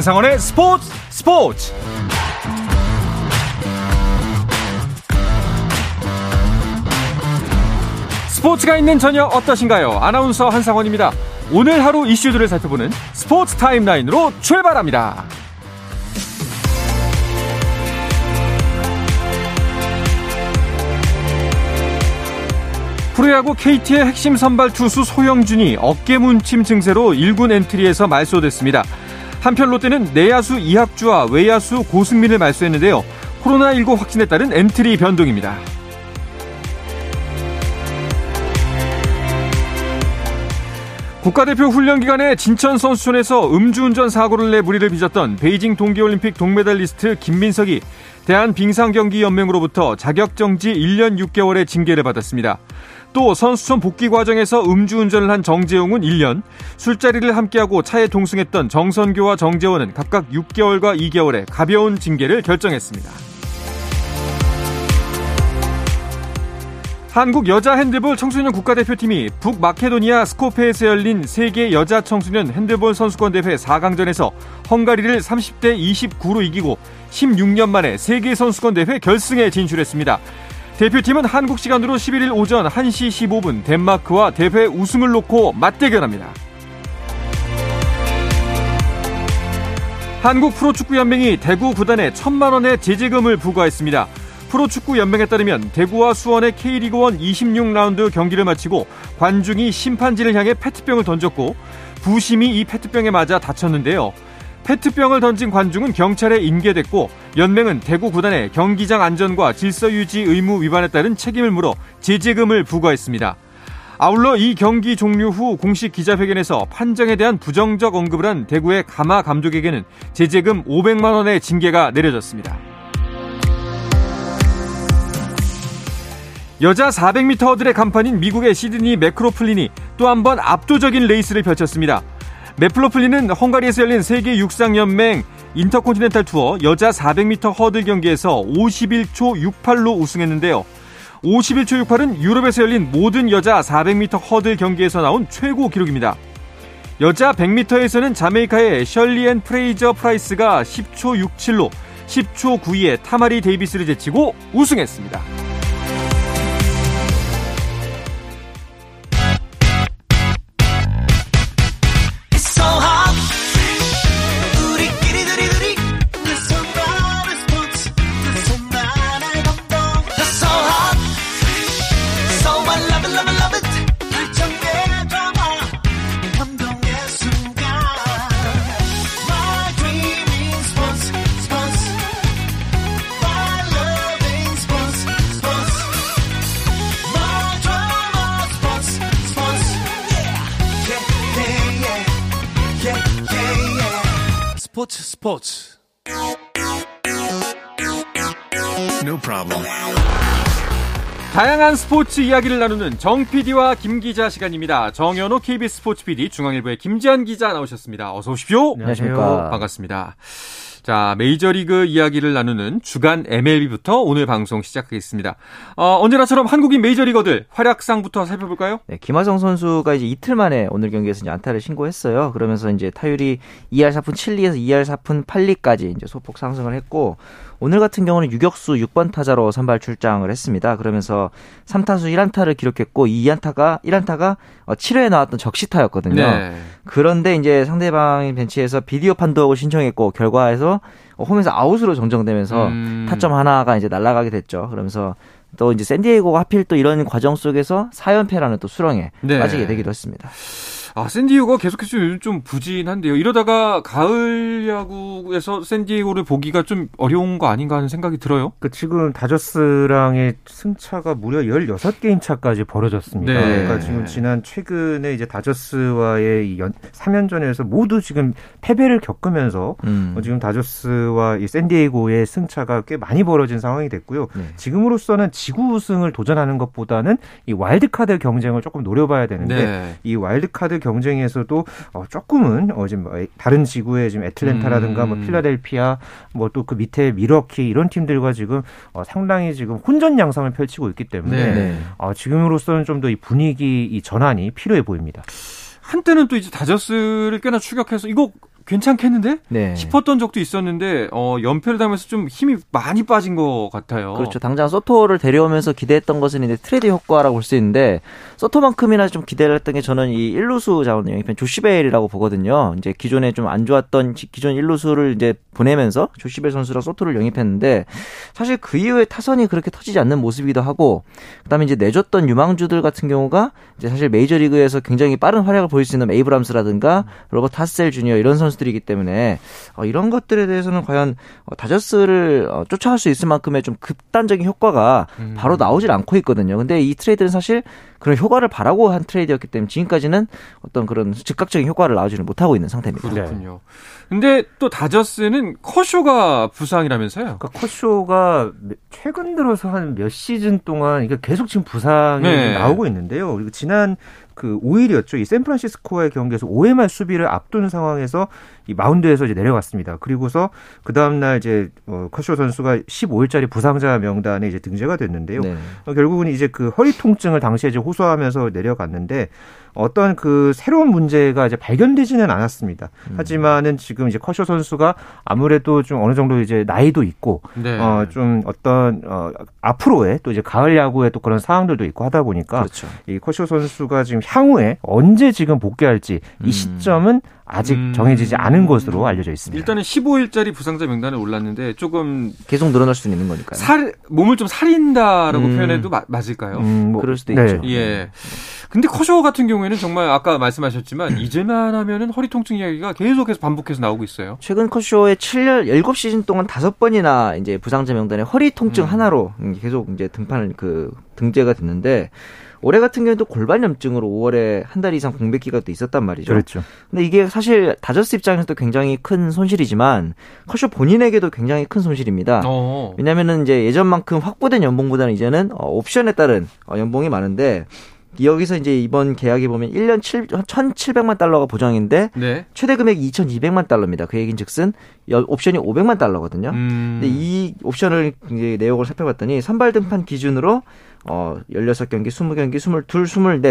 한상원의 스포츠 스포츠 스포츠가 있는 저녁 어떠신가요? 아나운서 한상원입니다. 오늘 하루 이슈들을 살펴보는 스포츠 타임라인으로 출발합니다. 프로야구 KT의 핵심 선발 투수 소영준이 어깨 문침 증세로 1군 엔트리에서 말소됐습니다. 한편 롯데는 내야수 이학주와 외야수 고승민을 말소했는데요. 코로나19 확진에 따른 엔트리 변동입니다. 국가대표 훈련 기간에 진천 선수촌에서 음주운전 사고를 내 물의를 빚었던 베이징 동계올림픽 동메달리스트 김민석이 대한빙상경기연맹으로부터 자격정지 1년 6개월의 징계를 받았습니다. 또 선수촌 복귀 과정에서 음주운전을 한 정재용은 1년, 술자리를 함께하고 차에 동승했던 정선교와 정재원은 각각 6개월과 2개월의 가벼운 징계를 결정했습니다. 한국 여자 핸드볼 청소년 국가대표팀이 북마케도니아 스코페에서 열린 세계 여자 청소년 핸드볼 선수권 대회 4강전에서 헝가리를 30대 29로 이기고 16년 만에 세계 선수권 대회 결승에 진출했습니다. 대표팀은 한국 시간으로 11일 오전 1시 15분 덴마크와 대회 우승을 놓고 맞대결합니다. 한국 프로축구연맹이 대구 구단에 천만 원의 제재금을 부과했습니다. 프로축구연맹에 따르면 대구와 수원의 K리그1 26라운드 경기를 마치고 관중이 심판진을 향해 페트병을 던졌고 부심이 이 페트병에 맞아 다쳤는데요. 페트병을 던진 관중은 경찰에 인계됐고 연맹은 대구 구단에 경기장 안전과 질서 유지 의무 위반에 따른 책임을 물어 제재금을 부과했습니다. 아울러 이 경기 종료 후 공식 기자회견에서 판정에 대한 부정적 언급을 한 대구의 가마 감독에게는 제재금 500만 원의 징계가 내려졌습니다. 여자 400m 허들의 간판인 미국의 시드니 매크로플린이 또 한 번 압도적인 레이스를 펼쳤습니다. 매플로플린은 헝가리에서 열린 세계 육상연맹 인터콘티넨탈 투어 여자 400m 허들 경기에서 51초 68로 우승했는데요. 51초 68은 유럽에서 열린 모든 여자 400m 허들 경기에서 나온 최고 기록입니다. 여자 100m에서는 자메이카의 셜리앤 프레이저 프라이스가 10초 67로 10초 92의 타마리 데이비스를 제치고 우승했습니다. 스포츠 이야기를 나누는 정 PD와 김 기자 시간입니다. 정현호 KBS 스포츠 PD, 중앙일보의 김지한 기자 나오셨습니다. 어서 오십시오. 안녕하십니까. 반갑습니다. 자, 메이저리그 이야기를 나누는 주간 MLB부터 오늘 방송 시작하겠습니다. 어, 언제나처럼 한국인 메이저리거들 활약상부터 살펴볼까요? 네, 김하성 선수가 이제 이틀 만에 오늘 경기에서 이제 안타를 신고했어요. 그러면서 이제 타율이 2할 4푼 7리에서 2할 4푼 8리까지 이제 소폭 상승을 했고 오늘 같은 경우는 유격수 6번 타자로 선발 출장을 했습니다. 그러면서 3타수 1안타를 기록했고 2안타가 1안타가 7회에 나왔던 적시타였거든요. 네. 그런데 이제 상대방 벤치에서 비디오 판독을 신청했고 결과에서 홈에서 아웃으로 정정되면서 음. 타점 하나가 이제 날아가게 됐죠. 그러면서 또 이제 샌디에이고가 하필 또 이런 과정 속에서 4연패라는 또 수렁에 네. 빠지게 되기도 했습니다. 아, 샌디에고가 계속해서 요즘 좀 부진한데요. 이러다가 가을 야구에서 샌디에고를 보기가 좀 어려운 거 아닌가 하는 생각이 들어요. 그 지금 다저스랑의 승차가 무려 16게임 차까지 벌어졌습니다. 네. 그러니까 지금 지난 최근에 이제 다저스와의 이 연, 3연전에서 모두 지금 패배를 겪으면서 음. 어, 지금 다저스와 이 샌디에고의 승차가 꽤 많이 벌어진 상황이 됐고요. 네. 지금으로서는 지구 우승을 도전하는 것보다는 이 와일드카드 경쟁을 조금 노려봐야 되는데 네. 이 와일드카드 경쟁에서도 어, 조금은 어, 지금 다른 지구의 지금 애틀랜타라든가 뭐 음. 뭐 필라델피아 뭐 또 그 밑에 미러키 이런 팀들과 지금 어, 상당히 지금 혼전 양상을 펼치고 있기 때문에 네. 어, 지금으로서는 좀 더 이 분위기 이 전환이 필요해 보입니다. 한때는 또 이제 다저스를 꽤나 추격해서 이거 괜찮겠는데? 네. 싶었던 적도 있었는데 어, 연패를 당하면서 좀 힘이 많이 빠진 것 같아요. 그렇죠. 당장 소토를 데려오면서 기대했던 것은 이제 트레이드 효과라고 볼 수 있는데 소토만큼이나 좀 기대를 했던 게 저는 이 일루수 자원 영입한 조시벨이라고 보거든요. 이제 기존에 좀 안 좋았던 기존 일루수를 이제 보내면서 조시벨 선수랑 소토를 영입했는데 사실 그 이후에 타선이 그렇게 터지지 않는 모습이기도 하고 그다음에 이제 내줬던 유망주들 같은 경우가 이제 사실 메이저리그에서 굉장히 빠른 활약을 보일 수 있는 제임스 우드라든가 로버트 하셀 주니어 이런 선수 들이기 때문에 어, 이런 것들에 대해서는 과연 어, 다저스를 어, 쫓아갈 수 있을 만큼의 좀 극단적인 효과가 음. 바로 나오질 않고 있거든요. 근데 이 트레이드는 사실 그런 효과를 바라고 한 트레이드였기 때문에 지금까지는 어떤 그런 즉각적인 효과를 나오지는 못하고 있는 상태입니다. 그렇군요. 근데 또 다저스는 커쇼가 부상이라면서요? 그러니까 커쇼가 최근 들어서 한 몇 시즌 동안 이게 계속 지금 부상이 네. 나오고 있는데요. 그리고 지난 그 5일이었죠. 이 샌프란시스코와의 경기에서 5회말 수비를 앞둔 상황에서 이 마운드에서 이제 내려갔습니다. 그리고서 그 다음 날 이제 어, 커쇼 선수가 15일짜리 부상자 명단에 이제 등재가 됐는데요. 네. 어, 결국은 이제 그 허리 통증을 당시에 이제 호소하면서 내려갔는데 어떤 그 새로운 문제가 이제 발견되지는 않았습니다. 하지만은 지금 이제 커쇼 선수가 아무래도 좀 어느 정도 이제 나이도 있고 네. 어좀 어떤 어 앞으로의 또 이제 가을 야구의 또 그런 상황들도 있고 하다 보니까 그렇죠. 이 커쇼 선수가 지금 향후에 언제 지금 복귀할지 이 음. 시점은 아직 음. 정해지지 않은 것으로 알려져 있습니다. 일단은 15일짜리 부상자 명단에 올랐는데 조금 계속 늘어날 수는 있는 거니까요. 살 몸을 좀 살린다라고 음. 표현해도 마- 맞을까요? 음, 뭐, 그럴 수도 네. 있죠. 예. 근데 커쇼 같은 경우에는 정말 아까 말씀하셨지만 이제만 하면은 허리 통증 이야기가 계속해서 반복해서 나오고 있어요. 최근 커쇼의 7년 7시즌 동안 다섯 번이나 이제 부상자 명단에 허리 통증 음. 하나로 계속 이제 등판을 그 등재가 됐는데 올해 같은 경우에도 골반 염증으로 5월에 한 달 이상 공백기가 또 있었단 말이죠. 그렇죠. 근데 이게 사실 다저스 입장에서도 굉장히 큰 손실이지만 커쇼 본인에게도 굉장히 큰 손실입니다. 어. 왜냐면은 이제 예전만큼 확보된 연봉보다는 이제는 어, 옵션에 따른 어, 연봉이 많은데 여기서 이제 이번 계약에 보면 1년 7, 1,700만 달러가 보장인데 네. 최대 금액이 2,200만 달러입니다. 그 얘기는 즉슨 여- 옵션이 500만 달러거든요. 음. 근데 이 옵션을 이제 내용을 살펴봤더니 선발 등판 기준으로 어 16경기, 20경기, 22, 24,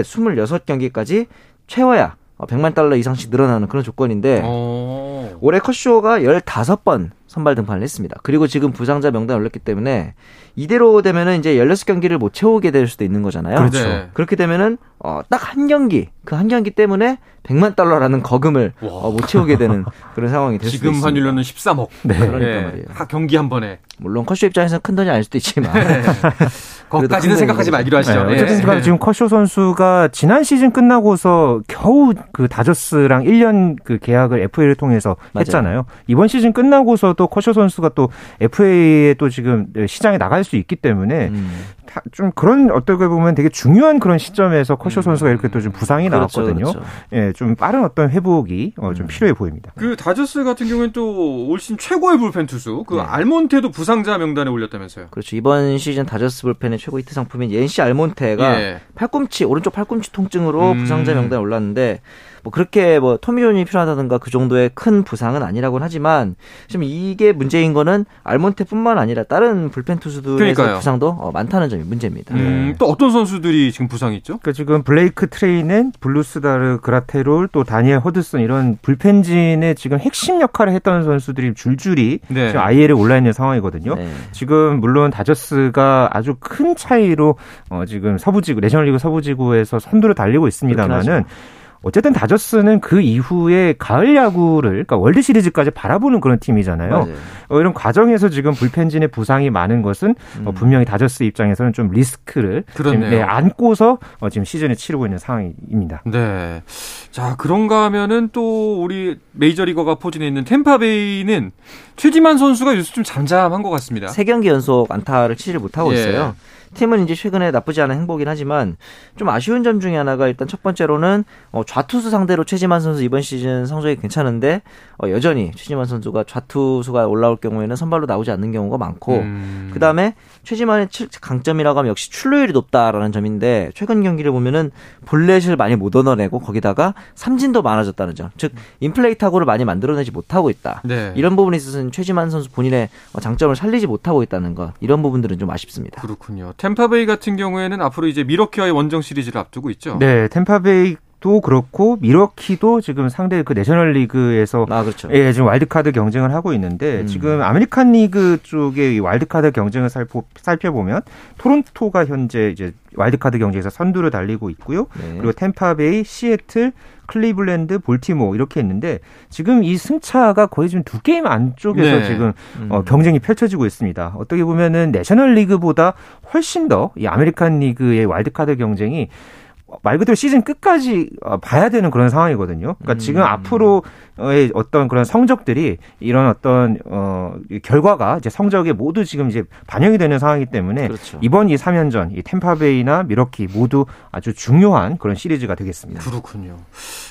26경기까지 최어야 어, 100만 달러 이상씩 늘어나는 그런 조건인데 어. 올해 컷쇼가 15번 선발 등판을 했습니다. 그리고 지금 부상자 명단에 올렸기 때문에 이대로 되면은 이제 16경기를 못 채우게 될 수도 있는 거잖아요. 그렇죠. 네. 그렇게 되면은 어, 딱 한 경기 그 한 경기 때문에 100만 달러라는 거금을 와. 어, 못 채우게 되는 그런 상황이 될 수도 지금 있습니다. 환율로는 13억. 네. 그러니까 예. 말이에요. 하- 경기 한 번에. 물론 컷쇼 입장에서는 큰 돈이 아닐 수도 있지만 거기까지는 큰 생각하지. 말기로 하시죠. 네, 예. 어쨌든 간 지금 커쇼 선수가 지난 시즌 끝나고서 겨우 그 다저스랑 1년 그 계약을 FA를 통해서 맞아요. 했잖아요. 이번 시즌 끝나고서도 커쇼 선수가 또 FA에 또 지금 시장에 나갈 수 있기 때문에 음. 다- 좀 그런 어떻게 보면 되게 중요한 그런 시점에서 커쇼 선수가 이렇게 또 좀 부상이 그렇죠, 나왔거든요. 그렇죠. 예, 좀 빠른 어떤 회복이 어, 좀 필요해 보입니다. 그 다저스 같은 경우는 또 올 시즌 최고의 불펜 투수 그 네. 알몬테도 부상자 명단에 올렸다면서요. 그렇죠. 이번 시즌 다저스 불펜의 최고 히트 상품인 옌시 알몬테가 예. 팔꿈치 오른쪽 팔꿈치 통증으로 음. 부상자 명단에 올랐는데 뭐 그렇게 뭐 토미존이 필요하다든가 그 정도의 큰 부상은 아니라고는 하지만 지금 이게 문제인 거는 알몬테뿐만 아니라 다른 불펜 투수들에서 그러니까요. 부상도 어, 많다는 점이 문제입니다. 음, 또 어떤 선수들이 지금 부상이 있죠? 그러니까 지금 블레이크 트레이넨, 브루스다르 그라테롤, 또 다니엘 허드슨 이런 불펜진의 지금 핵심 역할을 했던 선수들이 줄줄이 네. 지금 IL에 올라 있는 상황이거든요. 네. 지금 물론 다저스가 아주 큰 차이로 어 지금 서부지구 내셔널리그 서부지구에서 선두를 달리고 있습니다만은 하죠. 어쨌든 다저스는 그 이후에 가을 야구를 그러니까 월드 시리즈까지 바라보는 그런 팀이잖아요. 어, 이런 과정에서 지금 불펜진의 부상이 많은 것은 어, 분명히 다저스 입장에서는 좀 리스크를 지금. 네, 안고서 어, 지금 시즌을 치르고 있는 상황입니다. 네. 자, 그런가 하면은 또 우리 메이저리거가 포진해 있는 템파베이는 최지만 선수가 요새 좀 잠잠한 것 같습니다. 세 경기 연속 안타를 치지를 못하고 예. 있어요. 팀은 이제 최근에 나쁘지 않은 행보긴 하지만 좀 아쉬운 점 중에 하나가 일단 첫 번째로는 어, 좌투수 상대로 최지만 선수 이번 시즌 성적이 괜찮은데 어, 여전히 최지만 선수가 좌투수가 올라올 경우에는 선발로 나오지 않는 경우가 많고 음. 그 다음에 최지만의 칠- 강점이라고 하면 역시 출루율이 높다라는 점인데 최근 경기를 보면은 볼넷을 많이 못 얻어내고 거기다가 삼진도 많아졌다는 점, 즉 인플레이 타구를 많이 만들어내지 못하고 있다. 네. 이런 부분에 있어서는 최지만 선수 본인의 어, 장점을 살리지 못하고 있다는 것 이런 부분들은 좀 아쉽습니다. 그렇군요. 템파베이 같은 경우에는 앞으로 이제 밀워키와의 원정 시리즈를 앞두고 있죠. 네, 템파베이 도 그렇고 밀워키도 지금 상대 그 내셔널 리그에서 아 그렇죠. 예, 지금 와일드카드 경쟁을 하고 있는데 음. 지금 아메리칸 리그 쪽의 이 와일드카드 경쟁을 살포, 살펴보면 토론토가 현재 이제 와일드카드 경쟁에서 선두를 달리고 있고요. 네. 그리고 템파베이, 시애틀, 클리블랜드, 볼티모어 이렇게 있는데 지금 이 승차가 거의 지금 두 게임 안쪽에서 네. 지금 음. 어, 경쟁이 펼쳐지고 있습니다. 어떻게 보면은 내셔널 리그보다 훨씬 더 이 아메리칸 리그의 와일드카드 경쟁이 말 그대로 시즌 끝까지 어, 봐야 되는 그런 상황이거든요. 그러니까 지금 음. 앞으로의 어떤 그런 성적들이 이런 어떤 어이 결과가 이제 성적에 모두 지금 이제 반영이 되는 상황이기 때문에 그렇죠. 이번 이 3연전 이 템파베이나 밀워키 모두 아주 중요한 그런 시리즈가 되겠습니다. 그렇군요.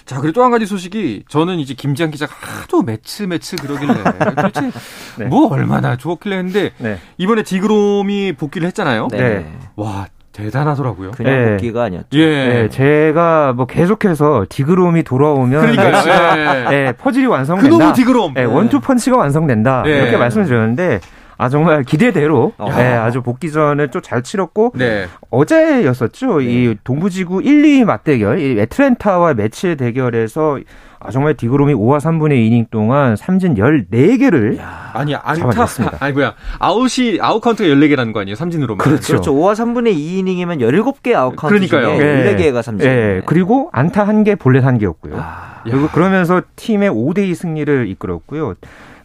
자, 그리고 또 한 가지 소식이 저는 이제 김지한 기자가 하도 매치 매치 그러길래 도대체 네. 뭐 얼마나 좋았길래 했는데 네. 이번에 디그롬이 복귀를 했잖아요. 네. 네. 와, 대단하더라고요. 그냥 네. 복귀가 아니었죠. 예. 네, 제가 뭐 계속해서 디그롬이 돌아오면 그러니까요. 예. 네, 퍼즐이 완성된다. 그놈의 디그롬. 네, 원투 펀치가 완성된다. 네. 이렇게 말씀을 드렸는데 아 정말 기대대로 어. 네, 아주 복귀전을 좀 잘 치렀고 네. 어제였었죠. 이 동부지구 1, 2위 맞대결, 이 애틀랜타와 매치의 대결에서 아 정말 디그롬이 5와 3분의 2이닝 동안 삼진 14개를 아니, 안타. 아니, 뭐야. 아웃이, 아웃 카운트가 14개라는 거 아니에요? 삼진으로만. 그렇죠. 그렇죠. 5와 3분의 2이닝이면 17개 아웃 카운트 그러니까요. 중에 네. 14개가 삼진. 예, 그리고 안타 1개, 볼넷 1개였고요. 아, 그리고 그러면서 팀의 5대2 승리를 이끌었고요.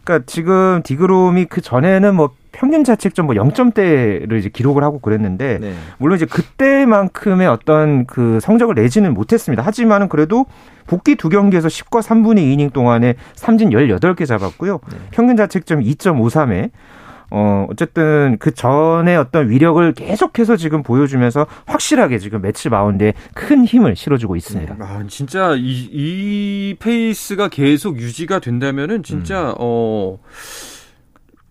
그러니까 지금 디그롬이 그 전에는 뭐 평균 자책점 뭐 0점대를 이제 기록을 하고 그랬는데 네. 물론 이제 그때만큼의 어떤 그 성적을 내지는 못했습니다. 하지만은 그래도 복귀 두 경기에서 10과 3분의 2이닝 동안에 삼진 18개 잡았고요. 네. 평균 자책점 2.53에 어, 어쨌든 그 전에 어떤 위력을 계속해서 지금 보여주면서 확실하게 지금 메츠 마운드에 큰 힘을 실어주고 있습니다. 아, 진짜 이, 이 페이스가 계속 유지가 된다면은 진짜 어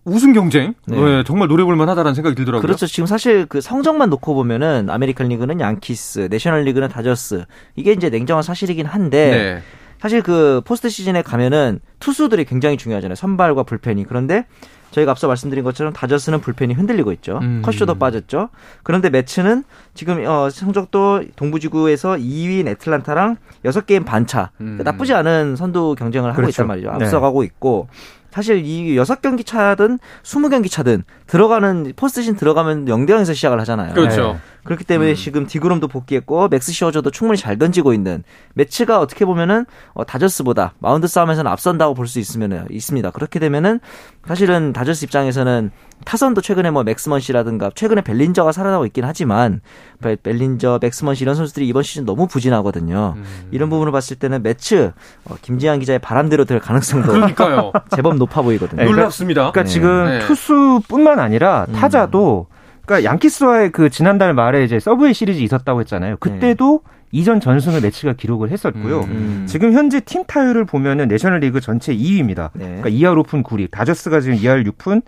우승 경쟁 네. 네, 정말 노려 볼만 하다라는 생각이 들더라고요. 그렇죠. 지금 사실 그 성적만 놓고 보면은 아메리칸 리그는 양키스, 내셔널 리그는 다저스. 이게 이제 냉정한 사실이긴 한데 네. 사실 그 포스트 시즌에 가면은 투수들이 굉장히 중요하잖아요. 선발과 불펜이. 그런데 저희가 앞서 말씀드린 것처럼 다저스는 불펜이 흔들리고 있죠. 음. 커쇼도 빠졌죠. 그런데 메츠는 지금 어, 성적도 동부지구에서 2위인 애틀란타랑 6게임 반차. 음. 나쁘지 않은 선두 경쟁을 하고 그렇죠. 있단 말이죠. 네. 앞서가고 있고. 사실 이 6경기 차든 20경기 차든 들어가는 포스트 시즌 들어가면 0대 0에서 시작을 하잖아요. 그렇죠. 그렇기 때문에 음. 지금 디그롬도 복귀했고 맥스 슈어저도 충분히 잘 던지고 있는 메츠가 어떻게 보면은 어, 다저스보다 마운드 싸움에서는 앞선다고 볼 수 있으면 있습니다. 그렇게 되면은 사실은 다저스 입장에서는 타선도 최근에 뭐 맥스 먼시라든가 최근에 벨린저가 살아나고 있긴 하지만 벨- 벨린저, 맥스 먼시 이런 선수들이 이번 시즌 너무 부진하거든요. 음. 이런 부분을 봤을 때는 메츠 어, 김지한 기자의 바람대로 될 가능성도 그러니까요. 제법 높아 보이거든요. 네, 놀랍습니다. 그러니까 네. 지금 네. 투수뿐만 아니라 음. 타자도 그러니까 양키스와의 그 지난달 말에 이제 서브웨이 시리즈 있었다고 했잖아요. 그때도 이전 전승을 매치가 기록을 했었고요. 음. 음. 지금 현재 팀 타율을 보면은 내셔널리그 전체 2위입니다. 네. 그러니까 2할 5푼 9리. 다저스가 지금 2할 6푼.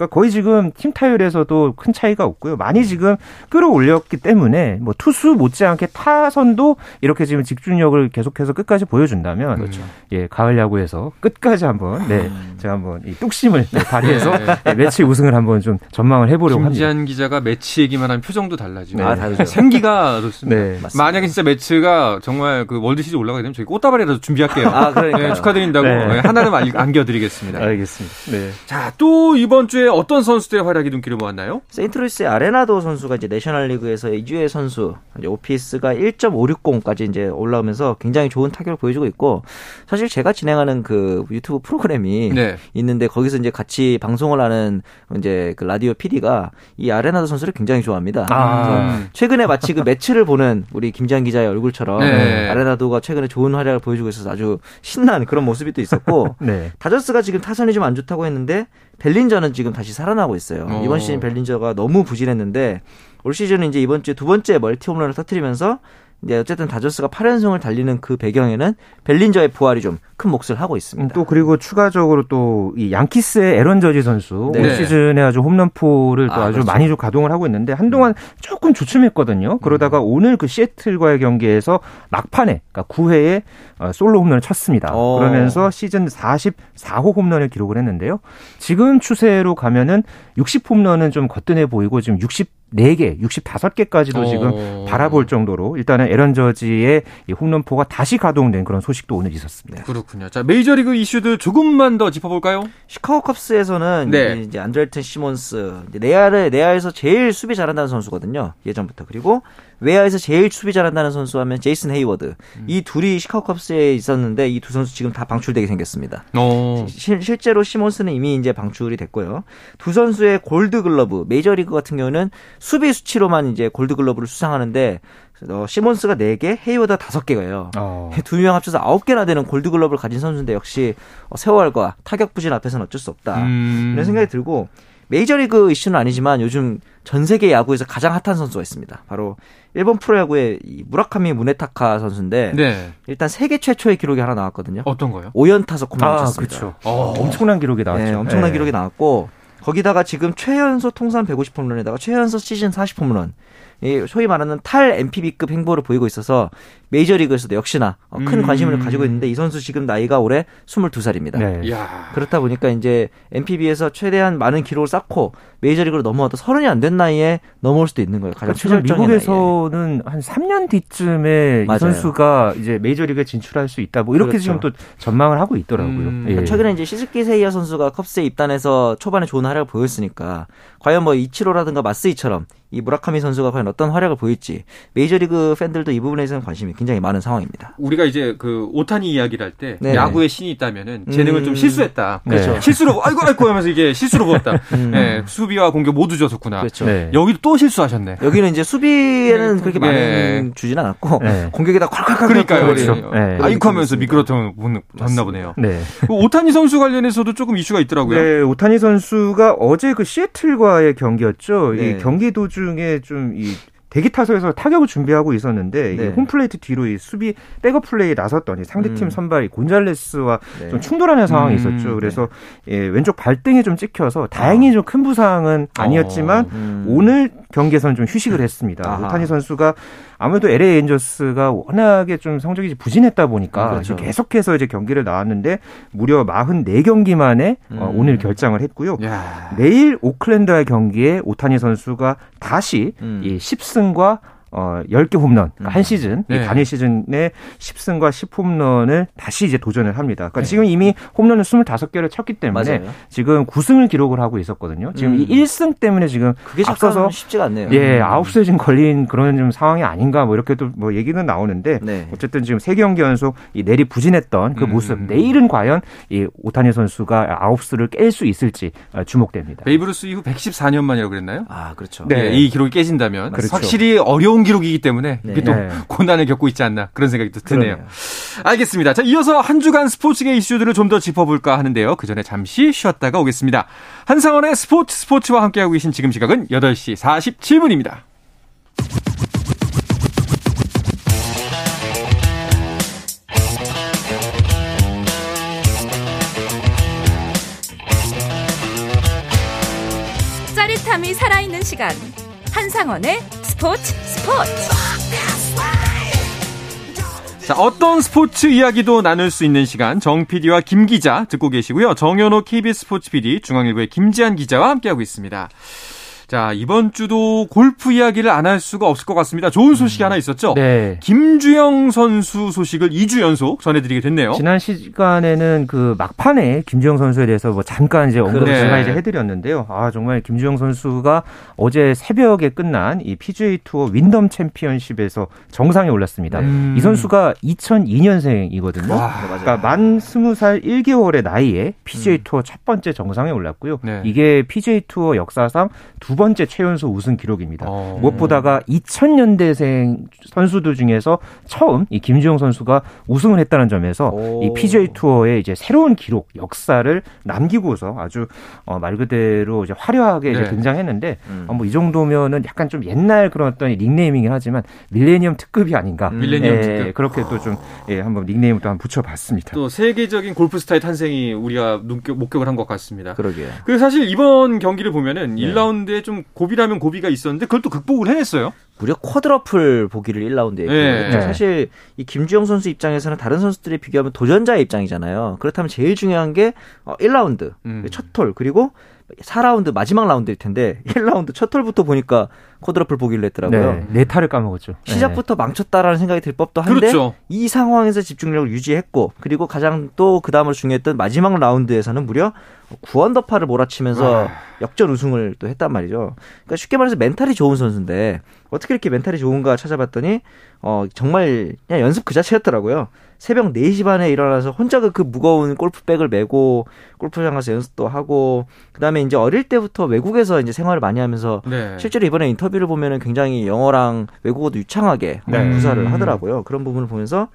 그러니까 거의 지금 팀 타율에서도 큰 차이가 없고요. 많이 지금 끌어올렸기 때문에 뭐 투수 못지않게 타선도 이렇게 지금 집중력을 계속해서 끝까지 보여준다면 그렇죠. 예 가을 야구에서 끝까지 한번 네 제가 한번 이 뚝심을 네, 발휘해서 네. 네, 매치 우승을 한번 좀 전망을 해보려고 합니다. 김지한 기자가 메츠 얘기만 하면 표정도 달라지고 아, 다르죠. 생기가 좋습니다. 네. 만약에 진짜 메츠가 정말 그 월드 시리즈 올라가게 되면 저희 꽃다발이라도 준비할게요. 아. 네, 축하드린다고 네. 네, 하나는 안- 안겨드리겠습니다. 알겠습니다. 네. 자, 또 이번 주에 어떤 선수들의 활약이 눈길을 모았나요? 세인트루이스의 아레나도 선수가 이제 내셔널리그에서 이주의 선수 이제 OPS가 1.560까지 이제 올라오면서 굉장히 좋은 타격을 보여주고 있고 사실 제가 진행하는 그 유튜브 프로그램이 네. 있는데 거기서 이제 같이 방송을 하는 이제 그 라디오 PD가 이 아레나도 선수를 굉장히 좋아합니다. 아. 최근에 마치 그 매치를 보는 우리 김지한 기자의 얼굴처럼 네. 아레나도가 최근에 좋은 활약을 보여주고 있어서 아주 신난 그런 모습이 또 있었고 네. 다저스가 지금 타선이 좀 안 좋다고 했는데 벨린저는 지금 다시 살아나고 있어요. 어. 이번 시즌 벨린저가 너무 부진했는데 올 시즌은 이제 이번 주에 두 번째 멀티 홈런을 터뜨리면서 이제 어쨌든 다저스가 8연승을 달리는 그 배경에는 벨린저의 부활이 좀 큰 몫을 하고 음, 있습니다. 또 그리고 추가적으로 또 이 양키스의 에런 저지 선수 네. 올 시즌에 아주 홈런포를 또 아, 아, 주 그렇죠. 많이 좀 가동을 하고 있는데 한동안 조금 주춤했거든요. 그러다가 오늘 그 시애틀과의 경기에서 막판에 그러니까 9회에 어, 솔로 홈런을 쳤습니다. 어. 그러면서 시즌 44호 홈런을 기록을 했는데요. 지금 추세로 가면은 60홈런은 좀 거뜬해 보이고 지금 64개, 65개까지도 지금 어. 바라볼 정도로 일단은 에런 저지의 이 홈런포가 다시 가동된 그런 소식도 오늘 있었습니다. 그렇군요. 자, 메이저리그 이슈들 조금만 더 짚어볼까요? 시카고 컵스에서는 네. 이제 안드렐톤 시몬스 내야를 내야에서 제일 수비 잘한다는 선수거든요 예전부터 그리고 외야에서 제일 수비 잘한다는 선수 하면 제이슨 헤이워드 이 둘이 시카고 컵스에 있었는데 이 두 선수 지금 다 방출되게 생겼습니다. 어. 실, 실제로 시몬스는 이미 이제 방출이 됐고요. 두 선수의 골드 글러브 메이저리그 같은 경우는 수비 수치로만 이제 골드 글러브를 수상하는데 어, 시몬스가 4개, 헤이워드가 5개가요. 어. 두명 합쳐서 9개나 되는 골드 글러브를 가진 선수인데 역시 어, 세월과 타격 부진 앞에서는 어쩔 수 없다. 음. 이런 생각이 들고 메이저리그 이슈는 아니지만 요즘 전 세계 야구에서 가장 핫한 선수가 있습니다. 바로 일본 프로야구의 이 무라카미 무네타카 선수인데 네. 일단 세계 최초의 기록이 하나 나왔거든요. 어떤 거요? 5연 타석 홈런 아, 쳤습니다. 그렇죠. 어. 엄청난 기록이 나왔죠. 네, 엄청난 예. 기록이 나왔고 거기다가 지금 최연소 통산 150홈런에다가 최연소 시즌 40홈런 이 소위 말하는 탈 MPB급 행보를 보이고 있어서 메이저리그에서도 역시나 어, 큰 음. 관심을 가지고 있는데 이 선수 지금 나이가 올해 22살입니다. 네. 그렇다 보니까 이제 NPB에서 최대한 많은 기록을 쌓고 메이저리그로 넘어와도 서른이 안 된 나이에 넘어올 수도 있는 거예요. 가장 그러니까 지금 최절정의 나이에. 미국에서는 한 3년 뒤쯤에 맞아요. 이 선수가 이제 메이저리그에 진출할 수 있다. 뭐 이렇게 그렇죠. 지금 또 전망을 하고 있더라고요. 음. 예. 최근에 이제 시즈키 세이야 선수가 컵스에 입단해서 초반에 좋은 활약을 보였으니까 과연 뭐 이치로라든가 마스이처럼 이 무라카미 선수가 과연 어떤 활약을 보일지 메이저리그 팬들도 이 부분에 대해서는 관심이 굉장히 많은 상황입니다. 우리가 이제 그 오타니 이야기를 할때 네. 야구의 신이 있다면은 재능을 음. 좀 실수했다. 그렇죠. 실수로 아이고 아이고 하면서 이게 실수로 보았다. 음. 네, 수비와 공격 모두 졌었구나. 그렇죠. 네. 여기도 또 실수하셨네. 여기는 이제 수비에는 네. 그렇게 네. 많은 주진 않았고 네. 공격에다 콸콸콸 그러니까요. 그렇죠. 네. 네. 아이고 하면서. 미끄러져 졌나 보네요. 네. 그 오타니 선수 관련해서도 조금 이슈가 있더라고요. 네, 오타니 선수가 어제 그 시애틀과의 경기였죠. 네. 이 경기 도중 에 좀 이 대기 타석에서 타격을 준비하고 있었는데 네. 이 홈플레이트 뒤로 이 수비 백업 플레이에 나섰더니 상대팀 음. 선발인 곤잘레스와 네. 좀 충돌하는 상황이 음, 있었죠. 그래서 예, 왼쪽 발등에 좀 찍혀서 다행히 좀큰 부상은 아니었지만 음. 오늘 경기에서는 좀 휴식을 했습니다. 아하. 오타니 선수가 아무래도 LA 에인절스가 워낙에 좀 성적이 부진했다 보니까 그렇죠. 이제 계속해서 이제 경기를 나왔는데 무려 44경기 만에 어, 음. 오늘 결장을 했고요. 야. 내일 오클랜드와의 경기에 오타니 선수가 다시 음. 이 10승과 어 10개 홈런 그러니까 음. 한 시즌 네. 이 단일 시즌에 10승과 10홈런을 다시 이제 도전을 합니다. 그러니까 네. 지금 이미 홈런을 25개를 쳤기 때문에 맞아요. 지금 9승을 기록을 하고 있었거든요. 지금 음. 이 1승 때문에 지금 그게 앞서서 쉽지가 않네요. 예, 음. 아홉수에 지금 걸린 그런 좀 상황이 아닌가 뭐 이렇게 또 뭐 얘기는 나오는데 네. 어쨌든 지금 세 경기 연속 이 내리 부진했던 그 음. 모습 내일은 과연 이 오타니 선수가 아홉 수를 깰 수 있을지 어, 주목됩니다. 베이브루스 이후 114년 만이라고 그랬나요? 아 그렇죠. 네, 네. 이 기록이 깨진다면 그렇죠. 확실히 어려운 기록이기 때문에 네. 이게 또 네. 고난을 겪고 있지 않나 그런 생각이 또 드네요. 그러네요. 알겠습니다. 자, 이어서 한 주간 스포츠계 이슈들을 좀 더 짚어볼까 하는데요. 그 전에 잠시 쉬었다가 오겠습니다. 한상원의 스포츠 스포츠와 함께하고 계신 지금 시각은 8시 47분입니다. 짜릿함이 살아있는 시간 한상원의 스포츠 스포츠 자, 어떤 스포츠 이야기도 나눌 수 있는 시간 정 PD와 김 기자 듣고 계시고요. 정현호 KBS 스포츠 PD, 중앙일보의 김지한 기자와 함께하고 있습니다. 자, 이번 주도 골프 이야기를 안 할 수가 없을 것 같습니다. 좋은 소식이 하나 있었죠? 네. 김주영 선수 소식을 2주 연속 전해드리게 됐네요. 지난 시간에는 그 막판에 김주영 선수에 대해서 뭐 잠깐 이제 언급을 네. 제가 이제 해드렸는데요. 아 정말 김주영 선수가 어제 새벽에 끝난 이 PGA 투어 윈덤 챔피언십에서 정상에 올랐습니다. 음. 이 선수가 2002년생이거든요. 와, 네, 맞아요. 그러니까 만 20살 1개월의 나이에 PGA 투어 첫 번째 정상에 올랐고요. 네. 이게 PGA 투어 역사상 두 번째 최연소 우승 기록입니다. 어. 무엇보다가 2000년대생 선수들 중에서 처음 이 김주영 선수가 우승을 했다는 점에서 오. 이 PGA 투어의 이제 새로운 기록 역사를 남기고서 아주 어, 말 그대로 이제 화려하게 이제 네. 등장했는데 음. 어, 뭐이 정도면은 약간 좀 옛날 그런 어떤 닉네이밍이긴 하지만 밀레니엄 특급이 아닌가. 음. 밀레니엄 예, 특급. 그렇게 또 좀 예, 한번 닉네임을 또 한번 붙여봤습니다. 또 세계적인 골프 스타의 탄생이 우리가 눈겨- 목격을 한 것 같습니다. 그러게요. 그 사실 이번 경기를 보면은 네. 1라운드에 좀 고비라면 고비가 있었는데 그걸 또 극복을 해냈어요. 무려 쿼드러플 보기를 1라운드에 네. 했고 사실 이 김주영 선수 입장에서는 다른 선수들에 비교하면 도전자의 입장이잖아요. 그렇다면 제일 중요한 게 어, 1라운드 음. 첫 홀 그리고 4라운드 마지막 라운드일 텐데 1라운드 첫 홀부터 보니까 쿼드러플 보기를 했더라고요. 네, 네 타를 까먹었죠. 네. 시작부터 망쳤다라는 생각이 들 법도 한데 그렇죠. 이 상황에서 집중력을 유지했고 그리고 가장 또 그 다음으로 중요했던 마지막 라운드에서는 무려 9언더파를 몰아치면서 역전 우승을 또 했단 말이죠. 그러니까 쉽게 말해서 멘탈이 좋은 선수인데 어떻게 이렇게 멘탈이 좋은가 찾아봤더니 어 정말 그냥 연습 그 자체였더라고요. 새벽 4시 반에 일어나서 혼자 그, 그 무거운 골프백을 메고 골프장 가서 연습도 하고 그다음에 이제 어릴 때부터 외국에서 이제 생활을 많이 하면서 네. 실제로 이번에 인터뷰 를 보면은 굉장히 영어랑 외국어도 유창하게 네. 구사를 하더라고요. 그런 부분을 보면서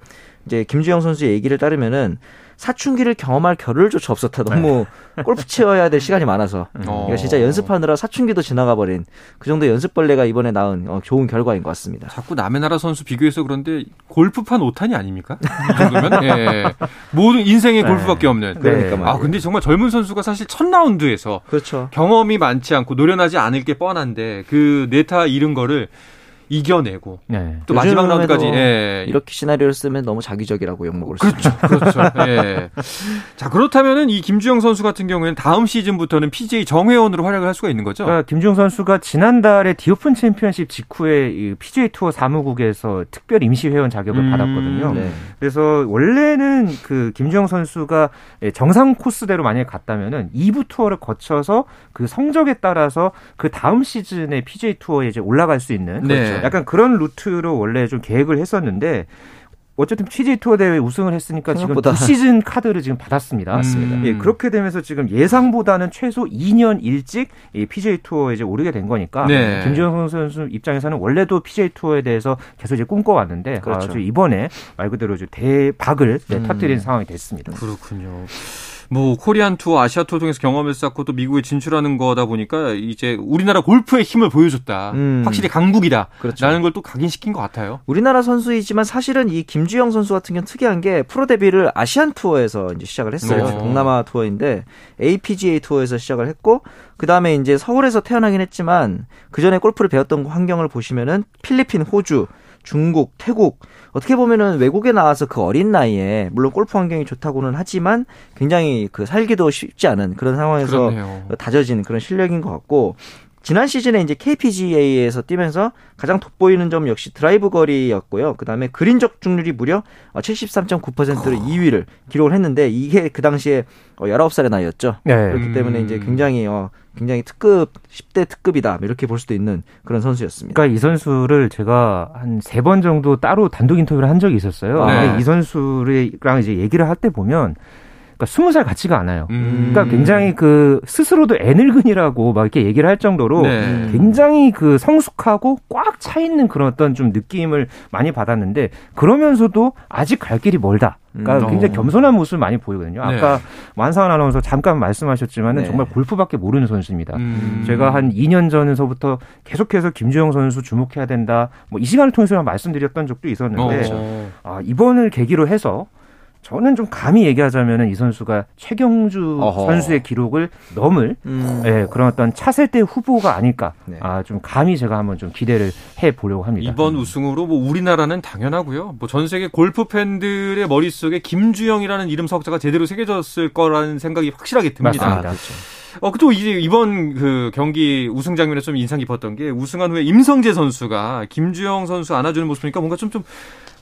이제 김주영 선수의 얘기를 따르면은 사춘기를 경험할 겨를조차 없었다. 너무 골프 치어야 될 시간이 많아서. 네. 어. 그러니까 진짜 연습하느라 사춘기도 지나가 버린 그 정도 연습벌레가 이번에 낳은 어, 좋은 결과인 것 같습니다. 자꾸 남의 나라 선수 비교해서 그런데 골프판 오탄이 아닙니까? 이 정도면 예. 모든 인생의 네. 골프밖에 없는. 그러니까 아 말이에요. 근데 정말 젊은 선수가 사실 첫 라운드에서 그렇죠. 경험이 많지 않고 노련하지 않을 게 뻔한데 그 네타 잃은 거를 이겨내고 네. 또 마지막 라운드까지 예. 이렇게 시나리오를 쓰면 너무 자기적이라고 욕먹을 수 그렇죠, 그렇죠. 예. 자 그렇다면은 이 김주영 선수 같은 경우에는 다음 시즌부터는 PGA 정회원으로 활약을 할 수가 있는 거죠. 그러니까 김주영 선수가 지난달에 디오픈 챔피언십 직후에 이 PGA 투어 사무국에서 특별 임시 회원 자격을 음, 받았거든요. 네. 그래서 원래는 그 김주영 선수가 정상 코스대로 만약에 갔다면은 2부 투어를 거쳐서 그 성적에 따라서 그 다음 시즌에 PGA 투어에 이제 올라갈 수 있는 네. 약간 그런 루트로 원래 좀 계획을 했었는데 어쨌든 PGA 투어 대회 우승을 했으니까 생각보다. 지금 두 시즌 카드를 지금 받았습니다. 맞습니다. 예, 그렇게 되면서 지금 예상보다는 최소 2년 일찍 이 PGA 투어에 이제 오르게 된 거니까 네. 김주영 선수 입장에서는 원래도 PGA 투어에 대해서 계속 이제 꿈꿔왔는데 그렇죠. 아주 이번에 말 그대로 이제 대박을 네, 음. 터뜨린 상황이 됐습니다. 그렇군요. 뭐 코리안 투어, 아시아 투어 통해서 경험을 쌓고 또 미국에 진출하는 거다 보니까 이제 우리나라 골프의 힘을 보여줬다. 음. 확실히 강국이다. 그렇죠. 라는 걸 또 각인시킨 것 같아요. 우리나라 선수이지만 사실은 이 김주형 선수 같은 경우는 특이한 게 프로 데뷔를 아시안 투어에서 이제 시작을 했어요. 어. 동남아 투어인데 APGA 투어에서 시작을 했고 그 다음에 이제 서울에서 태어나긴 했지만 그 전에 골프를 배웠던 환경을 보시면은 필리핀, 호주, 중국, 태국 어떻게 보면은 외국에 나와서 그 어린 나이에 물론 골프 환경이 좋다고는 하지만 굉장히 그 살기도 쉽지 않은 그런 상황에서 그렇네요. 다져진 그런 실력인 것 같고 지난 시즌에 이제 KPGA에서 뛰면서 가장 돋보이는 점 역시 드라이브 거리였고요. 그 다음에 그린 적중률이 무려 73.9%로 2위를 기록을 했는데 이게 그 당시에 19살의 나이였죠. 네. 그렇기 때문에 음. 이제 굉장히 어 굉장히 특급 10대 특급이다 이렇게 볼 수도 있는 그런 선수였습니다. 그러니까 이 선수를 제가 한 세 번 정도 따로 단독 인터뷰를 한 적이 있었어요. 네. 근데 이 선수랑 이제 얘기를 할 때 보면 그러니까 20살 같지가 않아요. 음. 그러니까 굉장히 그 스스로도 애늙은이라고 막 이렇게 얘기를 할 정도로 네. 굉장히 그 성숙하고 꽉 차 있는 그런 어떤 좀 느낌을 많이 받았는데 그러면서도 아직 갈 길이 멀다. 그러니까 음. 굉장히 어. 겸손한 모습을 많이 보이거든요. 네. 아까 완상한 아나운서 잠깐 말씀하셨지만은 네. 정말 골프밖에 모르는 선수입니다. 음. 제가 한 2년 전서부터 계속해서 김주영 선수 주목해야 된다. 뭐 이 시간을 통해서 말씀드렸던 적도 있었는데 어. 아, 이번을 계기로 해서 저는 좀 감히 얘기하자면은 이 선수가 최경주 어허. 선수의 기록을 넘을 음. 예, 그런 어떤 차세대 후보가 아닐까. 네. 아, 좀 감히 제가 한번 좀 기대를 해 보려고 합니다. 이번 우승으로 뭐 우리나라는 당연하고요. 뭐 전 세계 골프 팬들의 머릿속에 김주영이라는 이름 석자가 제대로 새겨졌을 거라는 생각이 확실하게 듭니다. 맞습니다. 어, 또 이제 이번 그 경기 우승 장면에서 좀 인상 깊었던 게 우승한 후에 임성재 선수가 김주영 선수 안아주는 모습 보니까 뭔가 좀, 좀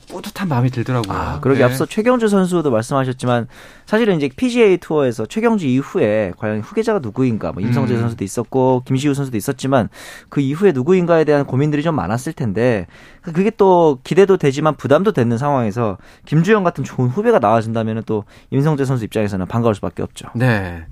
뿌듯한 마음이 들더라고요. 아, 그러게 네. 앞서 최경주 선수도 말씀하셨지만 사실은 이제 PGA 투어에서 최경주 이후에 과연 후계자가 누구인가 뭐 임성재 음. 선수도 있었고 김시우 선수도 있었지만 그 이후에 누구인가에 대한 고민들이 좀 많았을 텐데 그게 또 기대도 되지만 부담도 되는 상황에서 김주영 같은 좋은 후배가 나와준다면 또 임성재 선수 입장에서는 반가울 수밖에 없죠. 네.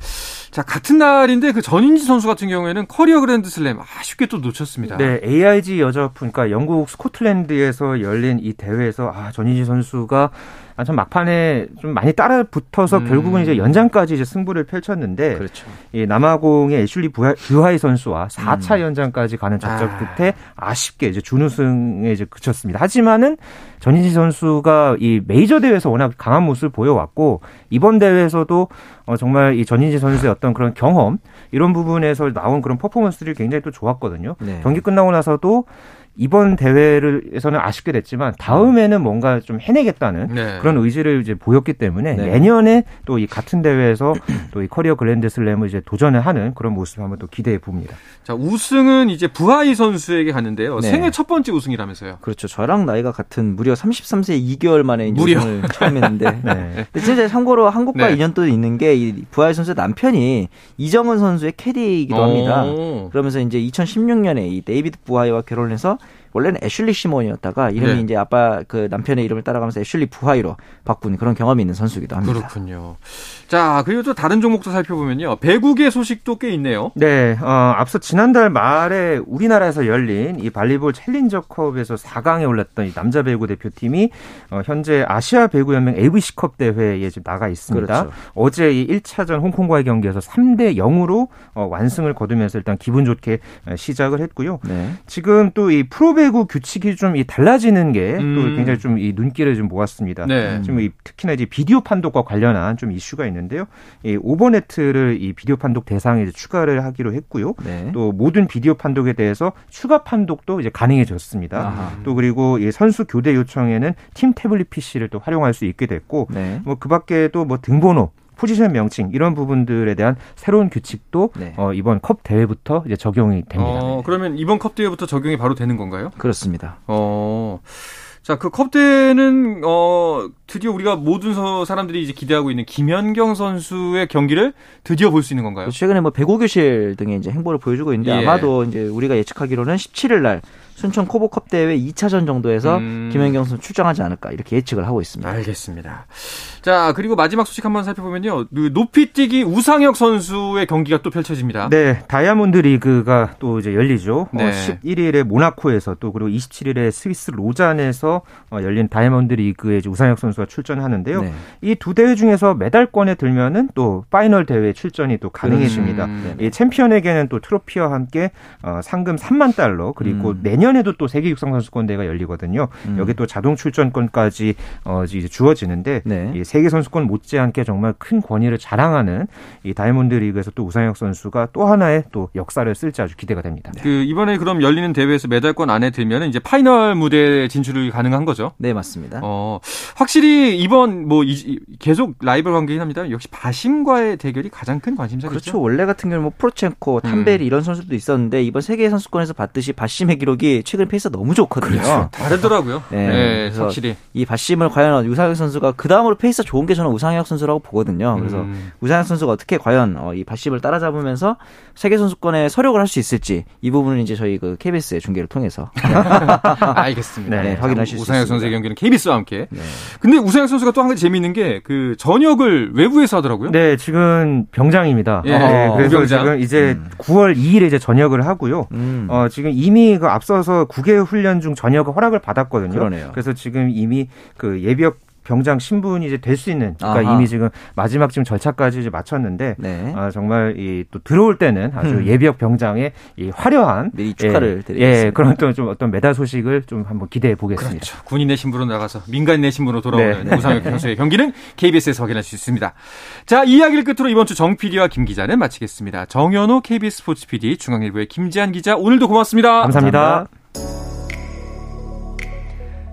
자, 같은 날인데 그 전인지 선수 같은 경우에는 커리어 그랜드 슬램 아쉽게 또 놓쳤습니다. 네, AIG 여자 오픈, 그러니까 영국 스코틀랜드에서 열린 이 대회에서 아, 전인지 선수가 아, 참 막판에 좀 많이 따라 붙어서 음. 결국은 이제 연장까지 이제 승부를 펼쳤는데 그렇죠. 이 남아공의 애슐리 부하이 선수와 4차 연장까지 가는 접전 아. 끝에 아쉽게 이제 준우승에 이제 그쳤습니다. 하지만은 전인지 선수가 이 메이저 대회에서 워낙 강한 모습을 보여왔고 이번 대회에서도 어, 정말 이 전인지 선수의 어떤 그런 경험 이런 부분에서 나온 그런 퍼포먼스들이 굉장히 또 좋았거든요. 네. 경기 끝나고 나서도 이번 대회를에서는 아쉽게 됐지만 다음에는 뭔가 좀 해내겠다는 네. 그런 의지를 이제 보였기 때문에 네. 내년에 또 이 같은 대회에서 또 이 커리어 그랜드슬램을 이제 도전을 하는 그런 모습 한번 또 기대해 봅니다. 자, 우승은 이제 부하이 선수에게 갔는데요. 네. 생애 첫 번째 우승이라면서요. 그렇죠. 저랑 나이가 같은 무려 33세 2개월 만에 이제 무려. 우승을 처음 했는데. 네. 근데 진짜 참고로 한국과 네. 인연도 있는 게 이 부하이 선수의 남편이 이정은 선수의 캐디이기도 합니다. 오. 그러면서 이제 2016년에 이 데이비드 부하이와 결혼해서 원래는 애슐리 시몬이었다가 이름이 네. 이제 아빠 그 남편의 이름을 따라가면서 애슐리 부하이로 바꾼 그런 경험이 있는 선수이기도 합니다. 그렇군요. 자, 그리고 또 다른 종목도 살펴보면요. 배구계 소식도 꽤 있네요. 네, 어, 앞서 지난달 말에 우리나라에서 열린 이 발리볼 챌린저컵에서 4강에 올랐던 이 남자 배구 대표팀이 어, 현재 아시아 배구 연맹 AVC컵 대회에 지금 나가 있습니다. 그렇죠. 어제 이 1차전 홍콩과의 경기에서 3대 0으로 어, 완승을 거두면서 일단 기분 좋게 어, 시작을 했고요. 네. 지금 또 이 프로배구 규칙이 좀 이 달라지는 게또 음. 굉장히 좀 이 눈길을 좀 모았습니다. 네. 지금 이 특히나 이제 비디오 판독과 관련한 좀 이슈가 있는데요. 이 오버네트를 이 비디오 판독 대상에 추가를 하기로 했고요. 네. 또 모든 비디오 판독에 대해서 추가 판독도 이제 가능해졌습니다. 아하. 또 그리고 이 선수 교대 요청에는 팀 태블릿 PC를 또 활용할 수 있게 됐고 네. 뭐 그 밖에도 뭐 등번호 포지션 명칭 이런 부분들에 대한 새로운 규칙도 네. 어, 이번 컵 대회부터 이제 적용이 됩니다. 어, 그러면 이번 컵 대회부터 적용이 바로 되는 건가요? 그렇습니다. 어. 자, 그 컵 대회는 어 드디어 우리가 모든 서- 사람들이 이제 기대하고 있는 김연경 선수의 경기를 드디어 볼 수 있는 건가요? 최근에 뭐 배구 교실 등의 이제 행보를 보여주고 있는데 예. 아마도 이제 우리가 예측하기로는 17일 날 순천 코보컵 대회 2차전 정도에서 음. 김연경 선수 출장하지 않을까 이렇게 예측을 하고 있습니다. 알겠습니다. 자, 그리고 마지막 소식 한번 살펴보면요. 그 높이뛰기 우상혁 선수의 경기가 또 펼쳐집니다. 네, 다이아몬드 리그가 또 이제 열리죠. 네. 어, 11일에 모나코에서 또 그리고 27일에 스위스 로잔에서 어, 열린 다이아몬드 리그에 우상혁 선수가 출전하는데요. 네. 이두 대회 중에서 메달권에 들면은 또 파이널 대회 출전이 또 가능해집니다. 음. 네. 이 챔피언에게는 또 트로피와 함께 어, 상금 3만 달러 그리고 음. 내년 에도 또 세계 육상 선수권 대회가 열리거든요. 음. 여기 또 자동 출전권까지 어, 이제 주어지는데 네. 이 세계 선수권 못지않게 정말 큰 권위를 자랑하는 이 다이아몬드 리그에서 또 우상혁 선수가 또 하나의 또 역사를 쓸지 아주 기대가 됩니다. 그 이번에 그럼 열리는 대회에서 메달권 안에 들면은 이제 파이널 무대 진출이 가능한 거죠. 네, 맞습니다. 어, 확실히 이번 뭐 이- 이- 계속 라이벌 관계긴 합니다. 역시 바심과의 대결이 가장 큰 관심사겠죠. 그렇죠. 원래 같은 경우는 뭐 프로첸코, 탐베리 이런 선수도 있었는데 이번 세계 선수권에서 봤듯이 바심의 기록이 최근 페이스가 너무 좋거든요. 다르더라고요. 네, 네, 그래서 확실히. 이 바심을 과연 우상혁 선수가 그 다음으로 페이스가 좋은 게 저는 우상혁 선수라고 보거든요. 그래서 음. 우상혁 선수가 어떻게 과연 어, 이 바심을 따라잡으면서 세계 선수권에 설욕을 할 수 있을지 이 부분은 이제 저희 그 KBS의 중계를 통해서 알겠습니다. 네, 확인하실 수 우상혁 있습니다. 선수의 경기는 KBS와 함께. 네. 근데 우상혁 선수가 또 한 가지 재미있는 게 그 전역을 외부에서 하더라고요. 네, 지금 병장입니다. 예, 네, 그래서 무병장. 지금 이제 9월 2일에 이제 전역을 하고요. 음. 어, 지금 이미 그 앞서 서 9개월 훈련 중 전역 허락을 받았거든요. 그러네요. 그래서 지금 이미 그 예비역 병장 신분이 이제 될 수 있는 그러니까 아하. 이미 지금 마지막 지금 절차까지 이제 마쳤는데 네. 아, 정말 이 또 들어올 때는 아주 음. 예비역 병장의 이 화려한 미리 축하를 예, 드리겠습니다. 예, 그런 또 좀 어떤 메달 소식을 좀 한번 기대해 보겠습니다. 그렇죠. 군인의 신분으로 나가서 민간인의 신분으로 돌아오는 네. 우상혁 선수의 경기는 KBS에서 확인할 수 있습니다. 자, 이 이야기를 끝으로 이번 주 정 PD와 김 기자는 마치겠습니다. 정현호 KBS 스포츠 PD, 중앙일보의 김지한 기자, 오늘도 고맙습니다. 감사합니다.